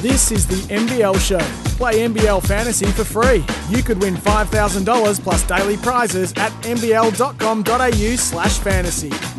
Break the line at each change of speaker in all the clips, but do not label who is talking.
This is the NBL Show. Play NBL Fantasy for free. You could win $5,000 plus daily prizes at nbl.com.au slash fantasy.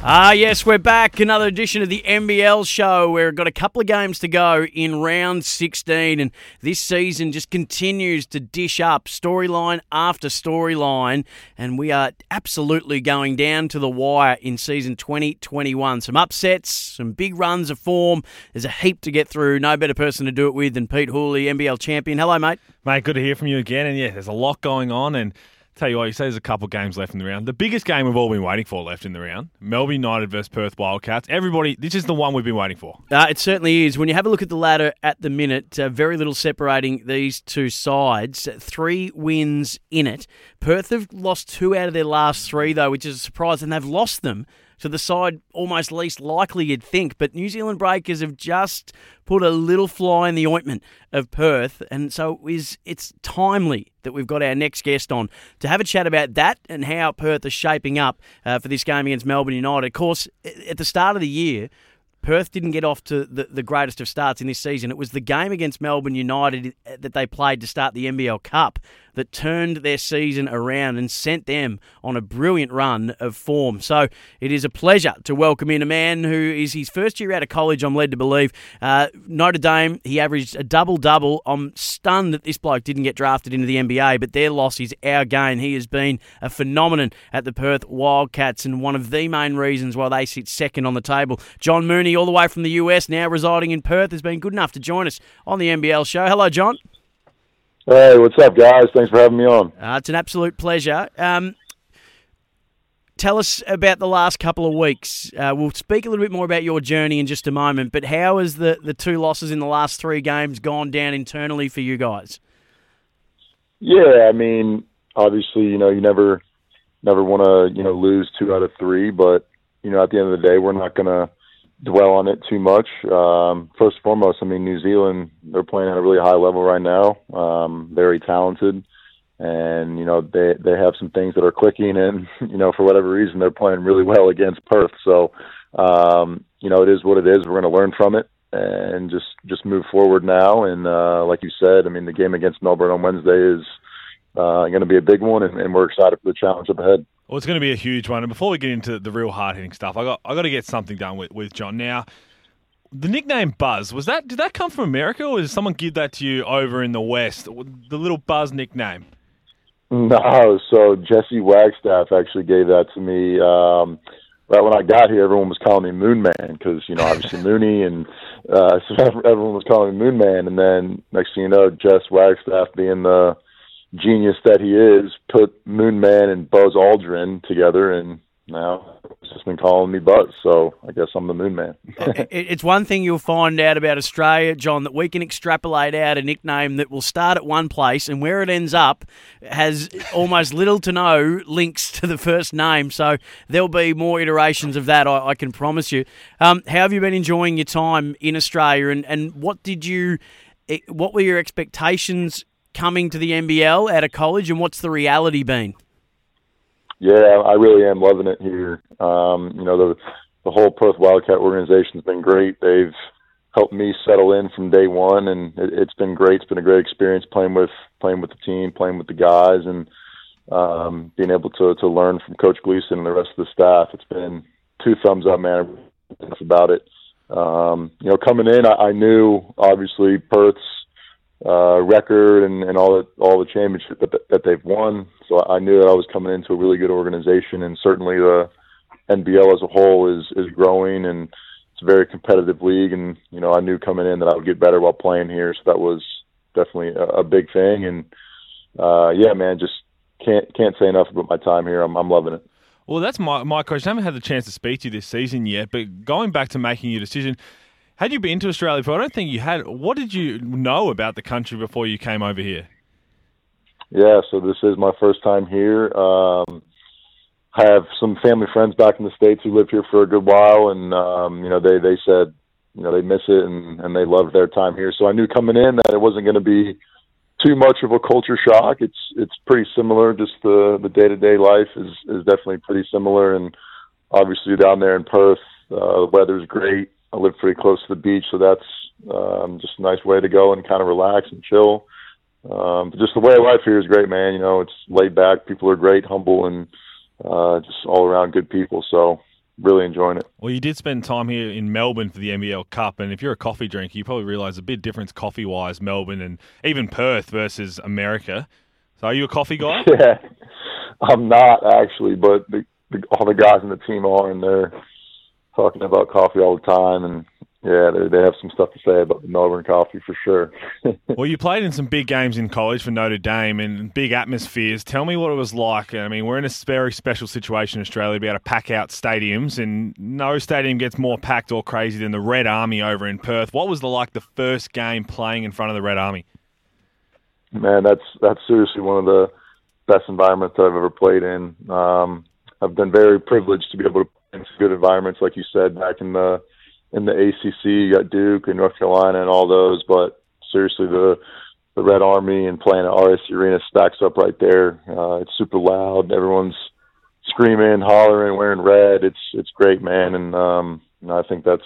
Ah, yes, we're back. Another edition of the NBL show. We've got a couple of games to go in round 16, and this season just continues to dish up storyline after storyline, and we are absolutely going down to the wire in season 2021. Some upsets, some big runs of form. There's a heap to get through. No better person to do it with than Pete Hooley, NBL champion. Hello, mate.
Mate, good to hear from you again. And yeah, there's a lot going on, and Tell you what, you say there's a couple games left in the round. The biggest game we've all been waiting for left in the round Melbourne United versus Perth Wildcats. Everybody, this is the one we've been waiting for.
Uh, it certainly is. When you have a look at the ladder at the minute, uh, very little separating these two sides. Three wins in it. Perth have lost two out of their last three, though, which is a surprise, and they've lost them to the side almost least likely you'd think. But New Zealand Breakers have just put a little fly in the ointment of Perth, and so is it's timely that we've got our next guest on to have a chat about that and how Perth is shaping up uh, for this game against Melbourne United. Of course, at the start of the year. Perth didn't get off to the, the greatest of starts in this season. It was the game against Melbourne United that they played to start the NBL Cup that turned their season around and sent them on a brilliant run of form. So it is a pleasure to welcome in a man who is his first year out of college, I'm led to believe. Uh, Notre Dame, he averaged a double double. I'm stunned that this bloke didn't get drafted into the NBA, but their loss is our gain. He has been a phenomenon at the Perth Wildcats and one of the main reasons why they sit second on the table. John Mooney, all the way from the US, now residing in Perth, has been good enough to join us on the NBL show. Hello, John.
Hey, what's up, guys? Thanks for having me on.
Uh, it's an absolute pleasure. Um, tell us about the last couple of weeks. Uh, we'll speak a little bit more about your journey in just a moment, but how has the, the two losses in the last three games gone down internally for you guys?
Yeah, I mean, obviously, you know, you never never want to, you know, lose two out of three, but you know, at the end of the day, we're not going to dwell on it too much. Um, first and foremost, I mean, New Zealand, they're playing at a really high level right now. Um, very talented. And, you know, they, they have some things that are clicking and, you know, for whatever reason, they're playing really well against Perth. So, um, you know, it is what it is. We're going to learn from it and just, just move forward now. And, uh, like you said, I mean, the game against Melbourne on Wednesday is, uh, going to be a big one and, and we're excited for the challenge up ahead.
Well, it's going to be a huge one. And before we get into the real hard hitting stuff, I got I got to get something done with, with John. Now, the nickname Buzz was that? Did that come from America, or did someone give that to you over in the West? The little Buzz nickname.
No, so Jesse Wagstaff actually gave that to me. Um, right when I got here, everyone was calling me Moon Man because you know obviously Mooney, and uh, so everyone was calling me Moon Man. And then next thing you know, Jess Wagstaff being the genius that he is, put Moon Man and Buzz Aldrin together, and now it's just been calling me Buzz. So I guess I'm the Moon Man.
it's one thing you'll find out about Australia, John, that we can extrapolate out a nickname that will start at one place and where it ends up has almost little to no links to the first name. So there'll be more iterations of that, I, I can promise you. Um, how have you been enjoying your time in Australia, and, and what did you? Eh, what were your expectations coming to the NBL out of college, and what's the reality been?
Yeah, I really am loving it here. Um, you know, the the whole Perth Wildcat organization's been great. They've helped me settle in from day one, and it, it's been great. It's been a great experience playing with playing with the team, playing with the guys, and um, being able to to learn from Coach Gleeson and the rest of the staff. It's been two thumbs up, man. About it. Um, you know, coming in, I, I knew obviously Perth's uh, record and, and all the all the championships that, that they've won. So I knew that I was coming into a really good organization, and certainly the NBL as a whole is is growing, and it's a very competitive league. And you know, I knew coming in that I would get better while playing here, so that was definitely a, a big thing. And uh, yeah, man, just can't can't say enough about my time here. I'm I'm loving it.
Well, that's my my question. I haven't had the chance to speak to you this season yet, but going back to making your decision had you been to Australia before? I don't think you had. What did you know about the country before you came over here?
Yeah, so this is my first time here. Um, I have some family friends back in the states who lived here for a good while, and um, you know they they said you know they miss it and and they loved their time here. So I knew coming in that it wasn't going to be too much of a culture shock. It's it's pretty similar. Just the the day to day life is is definitely pretty similar, and obviously down there in Perth, uh, the weather's great. I live pretty close to the beach, so that's Um, just a nice way to go and kind of relax and chill. Um, but just the way of life here is great, man. You know, it's laid back. People are great, humble, and uh, just all around good people. So really enjoying it.
Well, you did spend time here in Melbourne for the NBL Cup, and if you're a coffee drinker, you probably realise a bit difference coffee wise, Melbourne and even Perth versus America. So, are you a coffee guy?
yeah, I'm not actually, but the, the, all the guys in the team are, and they're talking about coffee all the time, and yeah, they, they have some stuff to say about the Melbourne coffee for sure.
well, you played in some big games in college for Notre Dame and big atmospheres. Tell me what it was like. I mean, we're in a very special situation in Australia to be able to pack out stadiums, and no stadium gets more packed or crazy than the Red Army over in Perth. What was the like the first game playing in front of the Red Army?
Man, that's that's seriously one of the best environments I've ever played in. Um, I've been very privileged to be able to in good environments, like you said, back in the in the ACC. You got Duke and North Carolina and all those, but seriously, the the Red Army and playing at RAC Arena stacks up right there. Uh, it's super loud. Everyone's screaming, hollering, wearing red. It's it's great, man, and um, you know, I think that's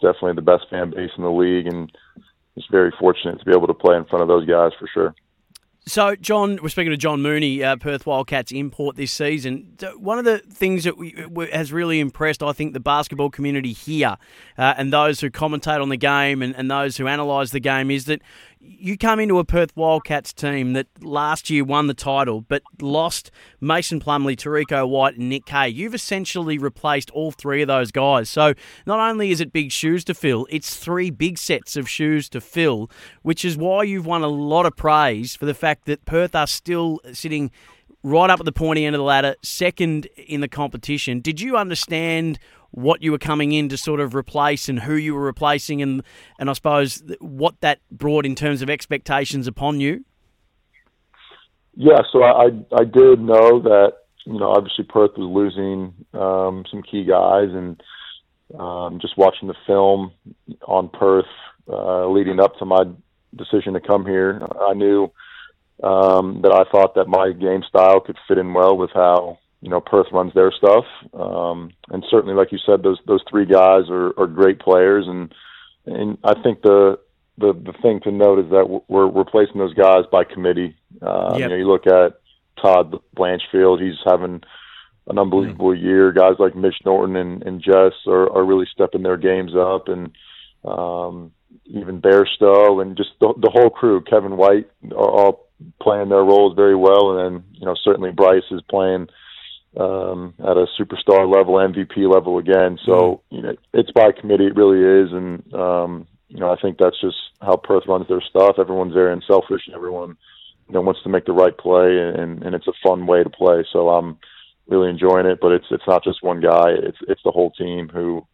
definitely the best fan base in the league, and just very fortunate to be able to play in front of those guys for sure.
So, John, we're speaking to John Mooney, uh, Perth Wildcats import this season. One of the things that we, has really impressed, I think, the basketball community here uh, and those who commentate on the game and, and those who analyse the game is that you come into a Perth Wildcats team that last year won the title but lost Mason Plumlee, Terrico White, and Nick Kay. You've essentially replaced all three of those guys. So not only is it big shoes to fill, it's three big sets of shoes to fill, which is why you've won a lot of praise for the fact that Perth are still sitting right up at the pointy end of the ladder, second in the competition. Did you understand what you were coming in to sort of replace and who you were replacing, and and I suppose what that brought in terms of expectations upon you.
Yeah, so I I did know that you know obviously Perth was losing um, some key guys, and um, just watching the film on Perth uh, leading up to my decision to come here, I knew um, that I thought that my game style could fit in well with how you know Perth runs their stuff, um, and certainly, like you said, those those three guys are, are great players, and and I think the the the thing to note is that we're we're replacing those guys by committee. Uh, yep. You know, you look at Todd Blanchfield; he's having an unbelievable mm. year. Guys like Mitch Norton and, and Jess are, are really stepping their games up, and um, even Bairstow and just the, the whole crew. Kevin White are all playing their roles very well, and then you know certainly Bryce is playing um, at a superstar level, MVP level again. So mm-hmm. you know, it's by committee. It really is, and um, you know, I think that's just how Perth runs their stuff. Everyone's very unselfish, and everyone you know wants to make the right play, and and it's a fun way to play. So I'm really enjoying it. But it's it's not just one guy. It's it's the whole team who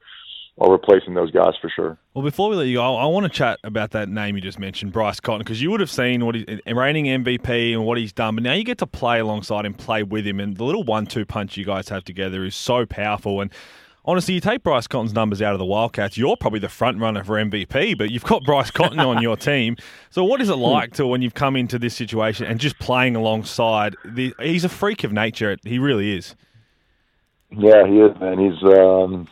are replacing those guys for sure.
Well, before we let you go, I, want to chat about that name you just mentioned, Bryce Cotton, because you would have seen what he reigning MVP and what he's done, but now you get to play alongside him, play with him, and the little one-two punch you guys have together is so powerful. And honestly, you take Bryce Cotton's numbers out of the Wildcats, you're probably the front runner for MVP, but you've got Bryce Cotton on your team. So, what is it like to when you've come into this situation and just playing alongside? The, he's a freak of nature. He really is.
Yeah, he is, man. He's um,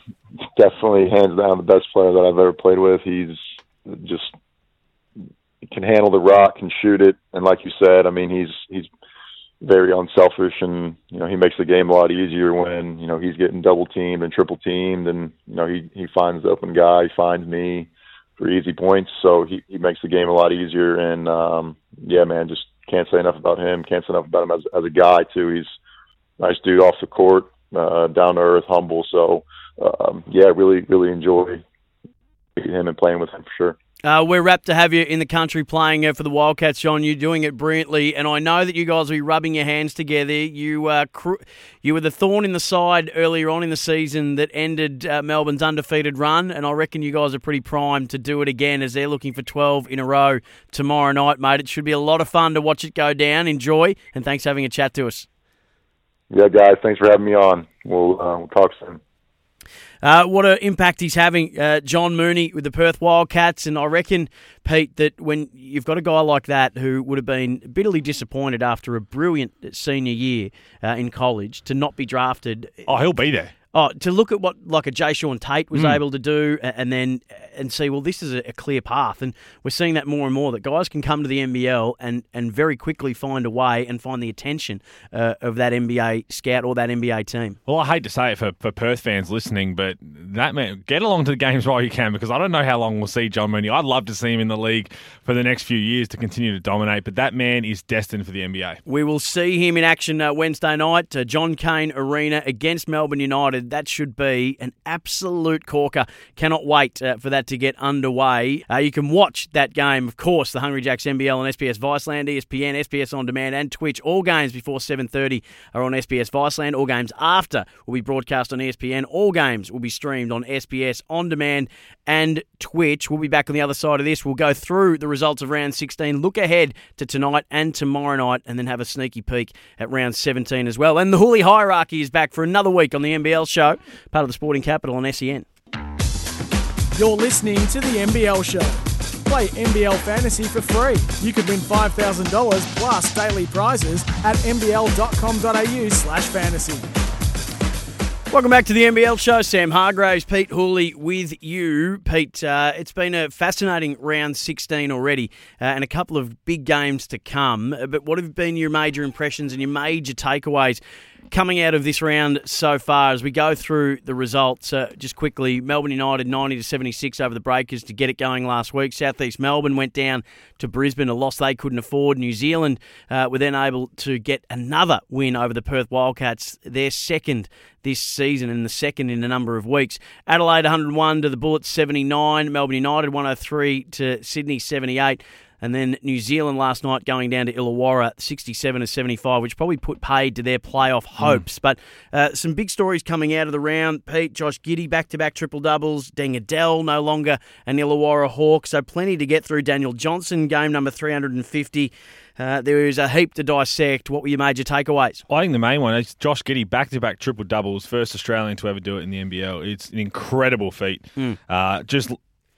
definitely hands down the best player that I've ever played with. He's just can handle the rock, can shoot it, and like you said, I mean, he's he's very unselfish, and you know he makes the game a lot easier when you know he's getting double teamed and triple teamed, and you know he he finds the open guy, he finds me for easy points, so he he makes the game a lot easier, and um, yeah, man, just can't say enough about him. Can't say enough about him as as a guy too. He's nice dude off the court, uh, down to earth, humble. So um, yeah, really, really enjoy him and playing with him for sure.
Uh, we're wrapped to have you in the country playing uh, for the Wildcats, John. You're doing it brilliantly, and I know that you guys will be rubbing your hands together. You uh, cr- you were the thorn in the side earlier on in the season that ended uh, Melbourne's undefeated run, and I reckon you guys are pretty primed to do it again as they're looking for 12 in a row tomorrow night, mate. It should be a lot of fun to watch it go down. Enjoy, and thanks for having a chat to us.
Yeah, guys, thanks for having me on. We'll, uh, we'll talk soon.
Uh, what an impact he's having, uh, John Mooney with the Perth Wildcats. And I reckon, Pete, that when you've got a guy like that who would have been bitterly disappointed after a brilliant senior year uh, in college to not be drafted.
Oh, he'll be there.
Oh, to look at what like a Jae'Sean Tate was mm. able to do, and then and see, well, this is a, clear path. And we're seeing that more and more that guys can come to the NBL and, and very quickly find a way and find the attention uh, of that NBA scout or that NBA team.
Well, I hate to say it for, for Perth fans listening, but that man, get along to the games while you can because I don't know how long we'll see John Mooney. I'd love to see him in the league for the next few years to continue to dominate, but that man is destined for the NBA.
We will see him in action uh, Wednesday night, uh, John Cain Arena against Melbourne United. That should be an absolute corker. Cannot wait uh, for that to get underway. Uh, you can watch that game, of course, the Hungry Jacks NBL on SBS Viceland, ESPN, SBS On Demand, and Twitch. All games before 7.30 are on SBS Viceland. All games after will be broadcast on ESPN. All games will be streamed on SBS On Demand and Twitch. We'll be back on the other side of this. We'll go through the results of round 16, look ahead to tonight and tomorrow night, and then have a sneaky peek at round 17 as well. And the Hooley Hierarchy is back for another week on the NBL show, part of the Sporting Capital on SEN.
You're listening to the NBL Show. Play NBL Fantasy for free. You could win $5,000 plus daily prizes at nbl.com.au slash fantasy.
Welcome back to the NBL show. Sam Hargreaves, Pete Hooley with you. Pete, uh, it's been a fascinating round 16 already uh, and a couple of big games to come. But what have been your major impressions and your major takeaways coming out of this round so far as we go through the results uh, just quickly melbourne united 90 to 76 over the breakers to get it going last week. Southeast melbourne went down to brisbane a loss they couldn't afford. New zealand uh, were then able to get another win over the perth wildcats their second this season and the second in a number of weeks. Adelaide 101 to the bullets 79 melbourne united 103 to sydney 78 and then New Zealand last night going down to Illawarra, 67 to 75, which probably put paid to their playoff hopes. Mm. But uh, some big stories coming out of the round. Pete, Josh Giddey, back to back triple doubles. Deng Adel, no longer an Illawarra Hawk. So plenty to get through. Daniel Johnson, game number 350. Uh, there is a heap to dissect. What were your major takeaways?
I think the main one is Josh Giddey back to back triple doubles, first Australian to ever do it in the NBL. It's an incredible feat. Mm. Uh, just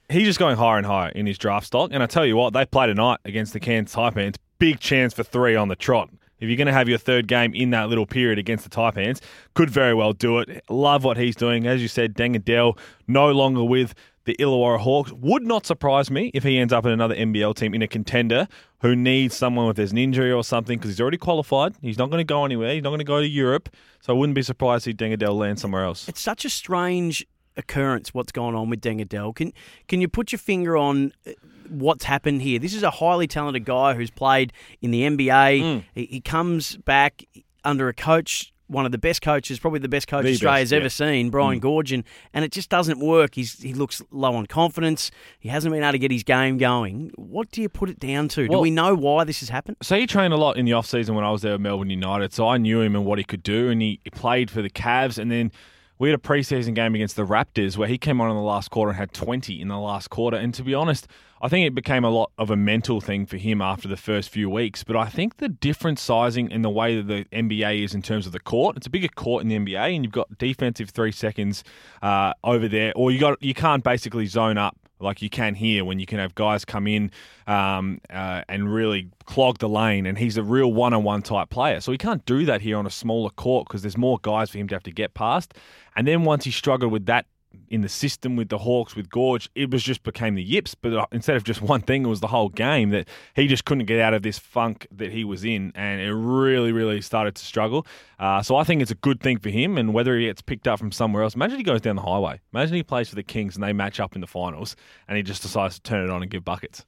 he's just going higher and higher in his draft stock. And I tell you what, they play tonight against the Cairns Taipans. Big chance for three on the trot. If you're going to have your third game in that little period against the Taipans, could very well do it. Love what he's doing. As you said, Deng Adel no longer with the Illawarra Hawks. Would not surprise me if he ends up in another NBL team in a contender who needs someone with there's an injury or something because he's already qualified. He's not going to go anywhere. He's not going to go to Europe. So I wouldn't be surprised if Deng Adel lands somewhere else.
It's such a strange occurrence what's going on with Deng Adel. Can can you put your finger on uh, what's happened here? This is a highly talented guy who's played in the NBA. Mm. He, he, comes back under a coach. One of the best coaches, probably the best coach the Australia's best, yeah. ever seen, Brian mm. Goorjian, and it just doesn't work. He's he looks low on confidence. He hasn't been able to get his game going. What do you put it down to? Well, do we know why this has happened?
So he trained a lot in the off season when I was there at Melbourne United, so I knew him and what he could do, and he, he played for the Cavs, and then we had a preseason game against the Raptors where he came on in the last quarter and had 20 in the last quarter. And to be honest, I think it became a lot of a mental thing for him after the first few weeks. But I think the different sizing and the way that the NBA is in terms of the court, it's a bigger court in the NBA, and you've got defensive three seconds uh, over there, or you got you can't basically zone up like you can here when you can have guys come in um, uh, and really clog the lane. And he's a real one on one type player. So he can't do that here on a smaller court because there's more guys for him to have to get past. And then once he struggled with that in the system with the Hawks with Gorge, it was just became the yips. But uh, instead of just one thing, it was the whole game that he just couldn't get out of this funk that he was in, and it really, really started to struggle. Uh, so I think it's a good thing for him, and whether he gets picked up from somewhere else. Imagine he goes down the highway. Imagine he plays for the Kings and they match up in the finals, and he just decides to turn it on and give buckets.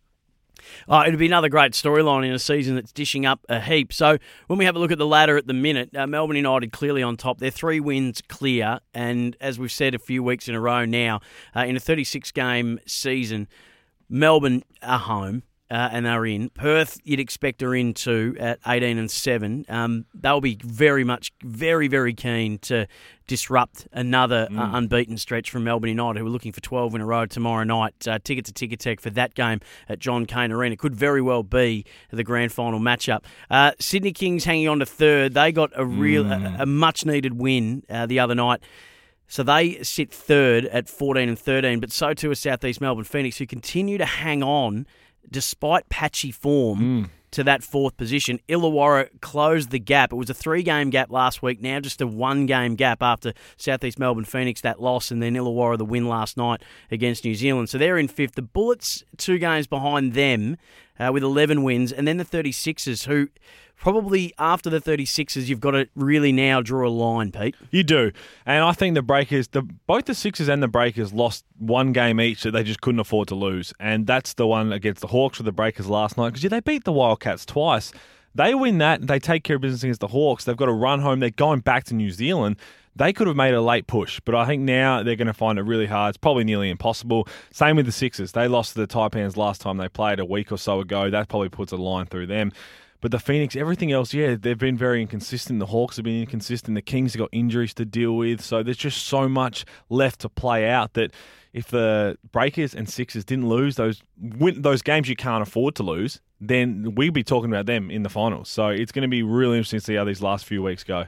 Oh, it'd be another great storyline in a season that's dishing up a heap. So when we have a look at the ladder at the minute, uh, Melbourne United clearly on top. They're three wins clear, and as we've said a few weeks in a row now, uh, in a 36 game season, Melbourne are home uh, and they're in. Perth, you'd expect are in too at 18 and 7. Um, they'll be very much, very, very keen to disrupt another uh, mm. uh, unbeaten stretch from Melbourne United, who are looking for 12 in a row tomorrow night. Uh, tickets to Ticketek for that game at John Cain Arena. Could very well be the grand final matchup. Uh, Sydney Kings hanging on to third. They got a real, mm. a, a much needed win uh, the other night. So they sit third at 14 and 13, but so too is Southeast Melbourne Phoenix, who continue to hang on despite patchy form. Mm. to that fourth position. Illawarra closed the gap. It was a three game gap last week, now just a one game gap after Southeast Melbourne Phoenix that loss and then Illawarra the win last night against New Zealand. So they're in fifth. The Bullets, two games behind them uh, with 11 wins, and then the 36ers, who probably after the 36ers, you've got to really now draw a line, Pete.
You do, and I think the Breakers, the both the Sixers and the Breakers lost one game each that they just couldn't afford to lose, and that's the one against the Hawks with the Breakers last night because yeah, they beat the Wildcats twice. They win that, they take care of business against the Hawks. They've got to run home. They're going back to New Zealand. They could have made a late push, but I think now they're going to find it really hard. It's probably nearly impossible. Same with the Sixers. They lost to the Taipans last time they played a week or so ago. That probably puts a line through them. But the Phoenix, everything else, yeah, they've been very inconsistent. The Hawks have been inconsistent. The Kings have got injuries to deal with. So there's just so much left to play out that if the Breakers and Sixers didn't lose those win, those games you can't afford to lose, then we'd be talking about them in the finals. So it's going to be really interesting to see how these last few weeks go.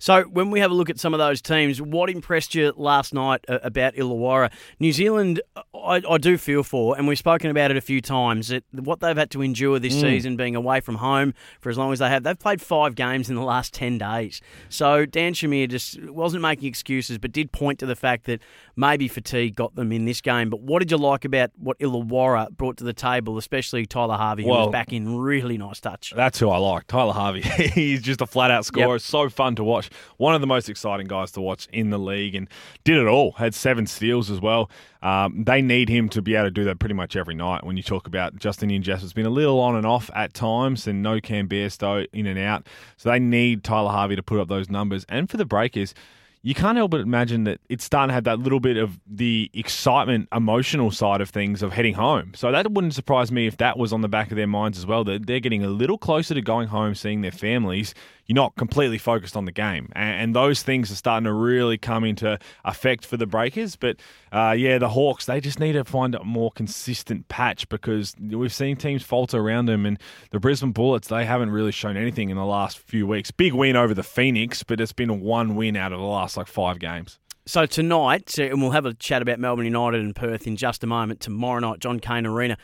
So, when we have a look at some of those teams, what impressed you last night uh, about Illawarra? New Zealand, I, I do feel for, and we've spoken about it a few times, that what they've had to endure this mm. season, being away from home for as long as they have. They've played five games in the last 10 days. So, Dan Shamir just wasn't making excuses, but did point to the fact that maybe fatigue got them in this game. But what did you like about what Illawarra brought to the table, especially Tyler Harvey, who well, was back in really nice touch?
That's who I like, Tyler Harvey. He's just a flat out scorer. Yep. So fun to watch one of the most exciting guys to watch in the league and did it all. Had seven steals as well. Um, they need him to be able to do that pretty much every night. When you talk about Justinian Jessup, it's been a little on and off at times, and no Cam Bairstow in and out. So they need Tyler Harvey to put up those numbers. And for the Breakers, you can't help but imagine that it's starting to have that little bit of the excitement, emotional side of things of heading home. So that wouldn't surprise me if that was on the back of their minds as well. That they're getting a little closer to going home, seeing their families, you're not completely focused on the game. And, and, those things are starting to really come into effect for the Breakers. But uh, yeah, the Hawks, they just need to find a more consistent patch because we've seen teams falter around them. And the Brisbane Bullets, they haven't really shown anything in the last few weeks. Big win over the Phoenix, but it's been one win out of the last like five games.
So tonight, and we'll have a chat about Melbourne United and Perth in just a moment. Tomorrow night, John Cain Arena.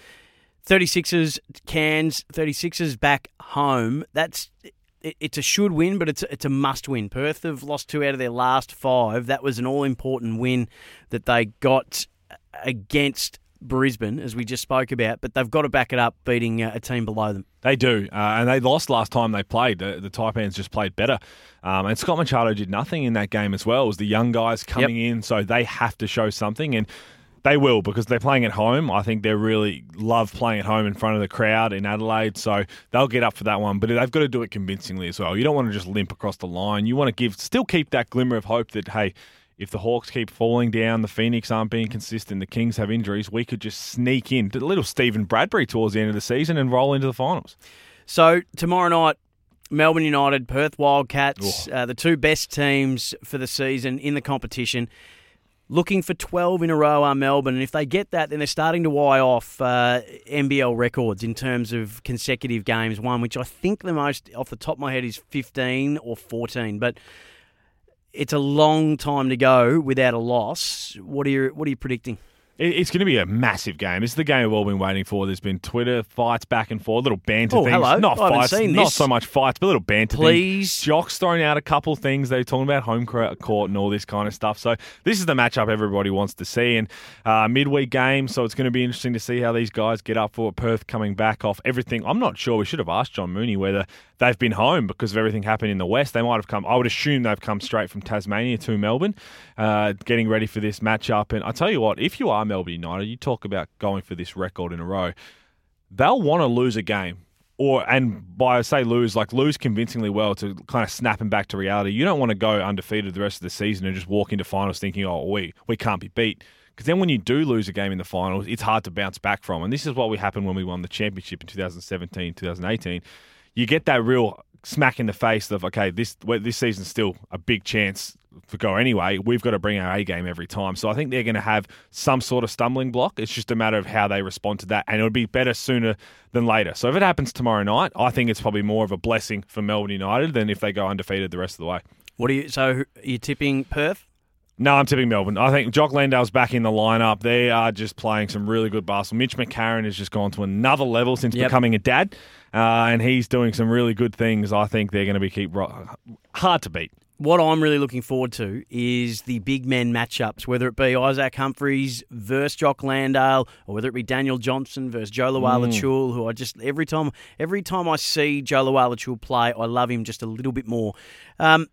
36ers, Cairns, 36ers back home. That's it's a should win, but it's a, it's a must win. Perth have lost two out of their last five. That was an all important win that they got against Brisbane, as we just spoke about, but they've got to back it up, beating uh, a team below them.
They do, uh, and they lost last time they played. The, the Taipans just played better, um, and Scott Machado did nothing in that game as well. It was the young guys coming yep. in, so they have to show something. And they will because they're playing at home. I think they really love playing at home in front of the crowd in Adelaide, so they'll get up for that one. But they've got to do it convincingly as well. You don't want to just limp across the line. You want to give, still keep that glimmer of hope that hey, if the Hawks keep falling down, the Phoenix aren't being consistent, the Kings have injuries, we could just sneak in to little Stephen Bradbury towards the end of the season and roll into the finals.
So tomorrow night, Melbourne United, Perth Wildcats, uh, the two best teams for the season in the competition looking for 12 in a row are Melbourne. And if they get that, then they're starting to eye off uh, NBL records in terms of consecutive games won, which I think the most off the top of my head is 15 or 14. But it's a long time to go without a loss. What are you, what are you predicting?
It's going to be a massive game. This is the game we've all been waiting for. There's been Twitter fights back and forth, little banter
oh,
things.
Hello.
Not
I
fights, not so much fights, but little banter
Please.
things. Jocks throwing out a couple things. They're talking about home court and all this kind of stuff. So this is the matchup everybody wants to see. And uh, midweek game, so it's going to be interesting to see how these guys get up for Perth coming back off everything. I'm not sure. We should have asked John Mooney whether they've been home because of everything happened in the West. They might have come. I would assume they've come straight from Tasmania to Melbourne, uh, getting ready for this matchup. And I tell you what, if you are Melbourne United, you talk about going for this record in a row. They'll want to lose a game. Or and by I say lose, like lose convincingly well to kind of snap them back to reality. You don't want to go undefeated the rest of the season and just walk into finals thinking, oh, we we can't be beat. Because then when you do lose a game in the finals, it's hard to bounce back from. And this is what we happened when we won the championship in 2017, 2018 you get that real smack in the face of okay, this this season's still a big chance to go anyway. We've got to bring our A game every time. So I think they're going to have some sort of stumbling block. It's just a matter of how they respond to that, and it'll be better sooner than later. So if it happens tomorrow night, I think it's probably more of a blessing for Melbourne United than if they go undefeated the rest of the way.
What are you? So you tipping Perth?
No, I'm tipping Melbourne. I think Jock Landale's back in the lineup. They are just playing some really good basketball. Mitch McCarron has just gone to another level since
Yep.
becoming a dad, uh, and he's doing some really good things. I think they're going to be keep ro- hard to beat.
What I'm really looking forward to is the big men matchups, whether it be Isaac Humphreys versus Jock Landale, or whether it be Daniel Johnson versus Jo Lual-Acuil, who I just every time every time I see Jo Lual-Acuil play, I love him just a little bit more. Um,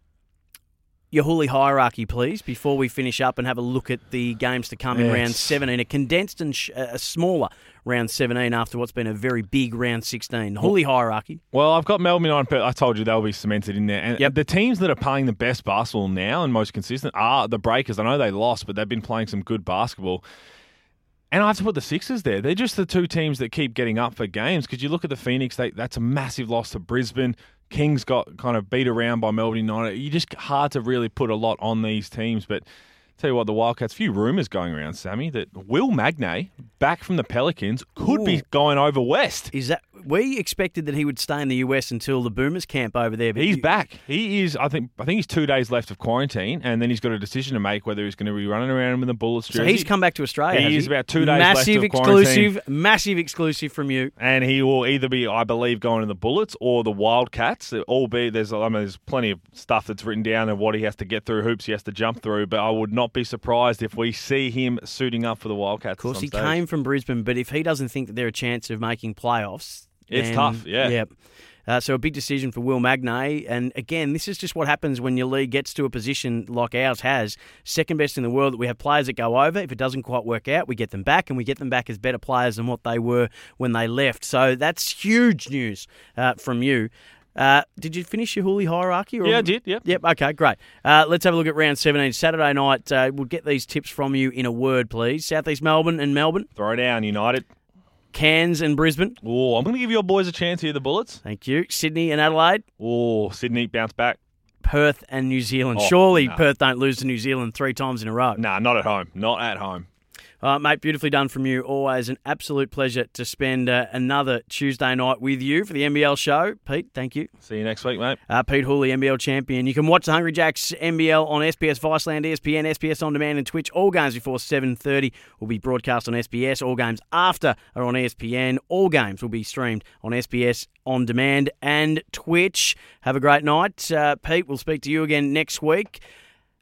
your Hooley hierarchy, please, before we finish up and have a look at the games to come in round 17. A condensed and sh- a smaller round 17 after what's been a very big round 16. Hooley hierarchy.
Well, I've got Melbourne on. but I told you they'll be cemented in there. And
Yep.
the teams that are playing the best basketball now and most consistent are the Breakers. I know they lost, but they've been playing some good basketball. And I have to put the Sixers there. They're just the two teams that keep getting up for games. Because you look at the Phoenix, they, that's a massive loss to Brisbane. Kings got kind of beat around by Melbourne United. You just hard to really put a lot on these teams. But tell you what, the Wildcats. Few rumours going around, Sammy, that Will Magnay, back from the Pelicans, could
Ooh.
be going over west.
Is that we expected that he would stay in the US until the Boomers camp over there? But
He's
you-
back. He is. I think. I think he's two days left of quarantine, and then he's got a decision to make whether he's going to be running around with the Bullets jersey.
So he's come back to Australia.
He is about two days left
massive
quarantine.
exclusive, massive exclusive from you.
and he will either be, I believe, going to the Bullets or the Wildcats. All be there's, I mean, there's plenty of stuff that's written down of what he has to get through, hoops he has to jump through. But I would not be surprised if we see him suiting up for the Wildcats.
Of course, he came from Brisbane, but if he doesn't think that they're a chance of making playoffs,
It's
then-
tough, yeah.
yeah. Uh, so a big decision for Will Magnay, and again, this is just what happens when your league gets to a position like ours has, second best in the world. That we have players that go over. If it doesn't quite work out, we get them back, and we get them back as better players than what they were when they left. So that's huge news uh, from you. Uh, did you finish your Hooley hierarchy? Or
Yeah, I did. Yep.
Yep. Okay. Great. Uh, let's have a look at round 17. Saturday night. Uh, we'll get these tips from you in a word, please. Southeast Melbourne and Melbourne.
Throw down United.
Cairns and Brisbane.
Oh, I'm going to give your boys a chance here. The Bullets.
Thank you. Sydney and Adelaide.
Oh, Sydney bounce back.
Perth and New Zealand.
Oh,
Surely
no.
Perth don't lose to New Zealand three times in a row.
Nah, not at home. Not at home.
Uh, mate, beautifully done from you. Always an absolute pleasure to spend uh, another Tuesday night with you for the NBL show. Pete, thank you.
See you next week, mate.
Uh, Pete Hooley, NBL champion. You can watch the Hungry Jacks NBL on SBS Viceland, ESPN, SBS On Demand, and Twitch. All games before 7.30 will be broadcast on SBS. All games after are on ESPN. All games will be streamed on SBS On Demand and Twitch. Have a great night. Uh, Pete, we'll speak to you again next week.